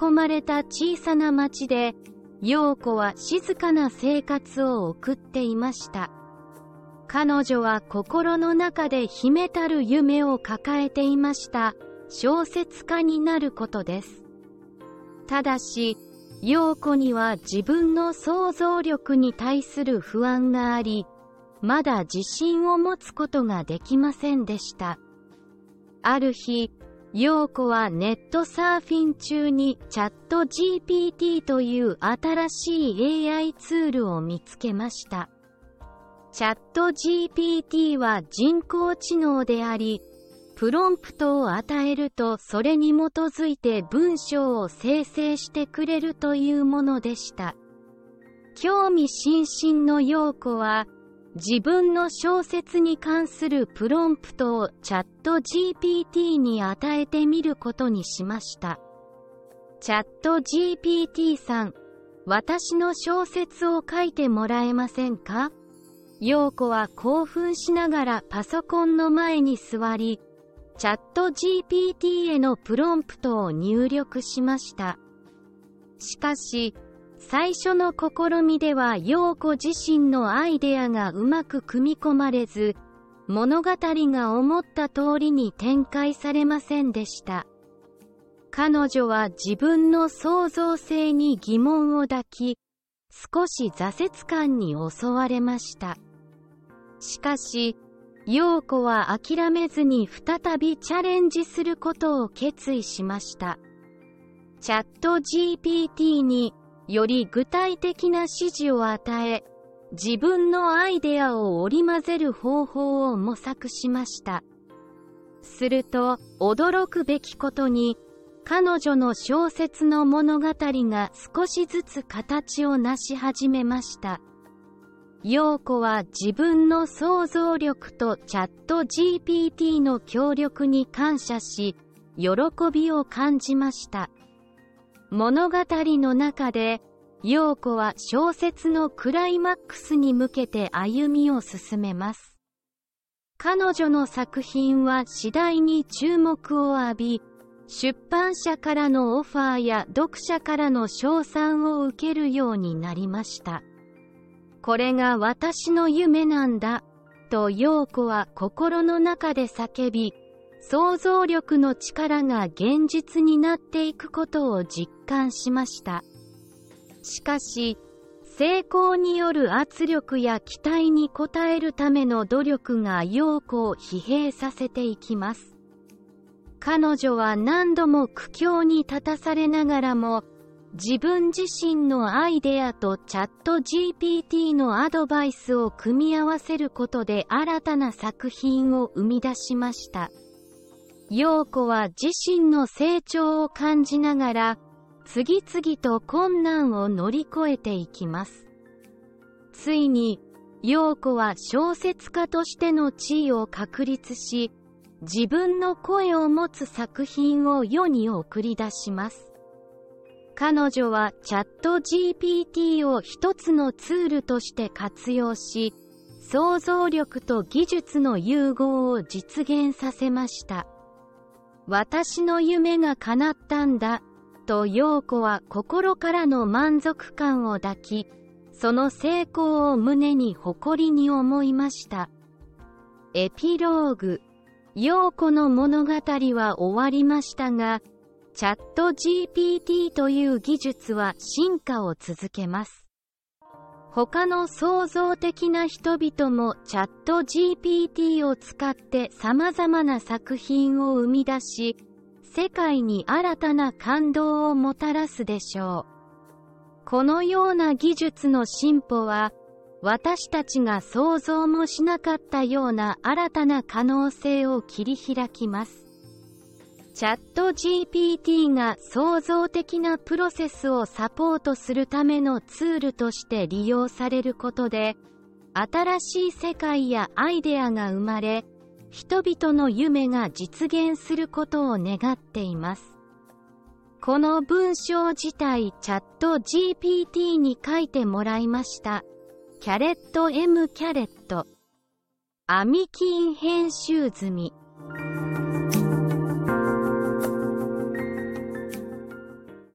囲まれた小さな町で、陽子は静かな生活を送っていました。彼女は心の中で秘めたる夢を抱えていました。小説家になることです。ただし、陽子には自分の想像力に対する不安があり、まだ自信を持つことができませんでした。ある日、陽子はネットサーフィン中にチャット GPT という新しい AI ツールを見つけました。チャット GPT は人工知能であり、プロンプトを与えるとそれに基づいて文章を生成してくれるというものでした。興味津々の陽子は、自分の小説に関するプロンプトをチャット GPT に与えてみることにしました。チャット GPT さん、私の小説を書いてもらえませんか？陽子は興奮しながらパソコンの前に座り、チャット GPT へのプロンプトを入力しました。しかし、最初の試みでは陽子自身のアイデアがうまく組み込まれず、物語が思った通りに展開されませんでした。彼女は自分の創造性に疑問を抱き、少し挫折感に襲われました。しかし、陽子は諦めずに再びチャレンジすることを決意しました。チャット GPT により具体的な指示を与え、自分のアイデアを織り交ぜる方法を模索しました。すると、驚くべきことに、彼女の小説の物語が少しずつ形を成し始めました。陽子は自分の想像力とチャット GPT の協力に感謝し、喜びを感じました。物語の中で、陽子は小説のクライマックスに向けて歩みを進めます。彼女の作品は次第に注目を浴び、出版社からのオファーや読者からの称賛を受けるようになりました。これが私の夢なんだ、と陽子は心の中で叫び、想像力の力が現実になっていくことを実感しました。しかし、成功による圧力や期待に応えるための努力が陽子を疲弊させていきます。彼女は何度も苦境に立たされながらも、自分自身のアイデアとチャット GPT のアドバイスを組み合わせることで新たな作品を生み出しました。陽子は自身の成長を感じながら、次々と困難を乗り越えていきます。ついに、陽子は小説家としての地位を確立し、自分の声を持つ作品を世に送り出します。彼女はチャット GPT を一つのツールとして活用し、想像力と技術の融合を実現させました。私の夢が叶ったんだ、と陽子は心からの満足感を抱き、その成功を胸に誇りに思いました。エピローグ陽子の物語は終わりましたが、チャット GPT という技術は進化を続けます。他の創造的な人々もチャット GPT を使って様々な作品を生み出し、世界に新たな感動をもたらすでしょう。このような技術の進歩は、私たちが想像もしなかったような新たな可能性を切り開きます。チャット GPT が創造的なプロセスをサポートするためのツールとして利用されることで、新しい世界やアイデアが生まれ、人々の夢が実現することを願っています。この文章自体チャット GPT に書いてもらいました。キャレット M キャレット。アミキン編集済み。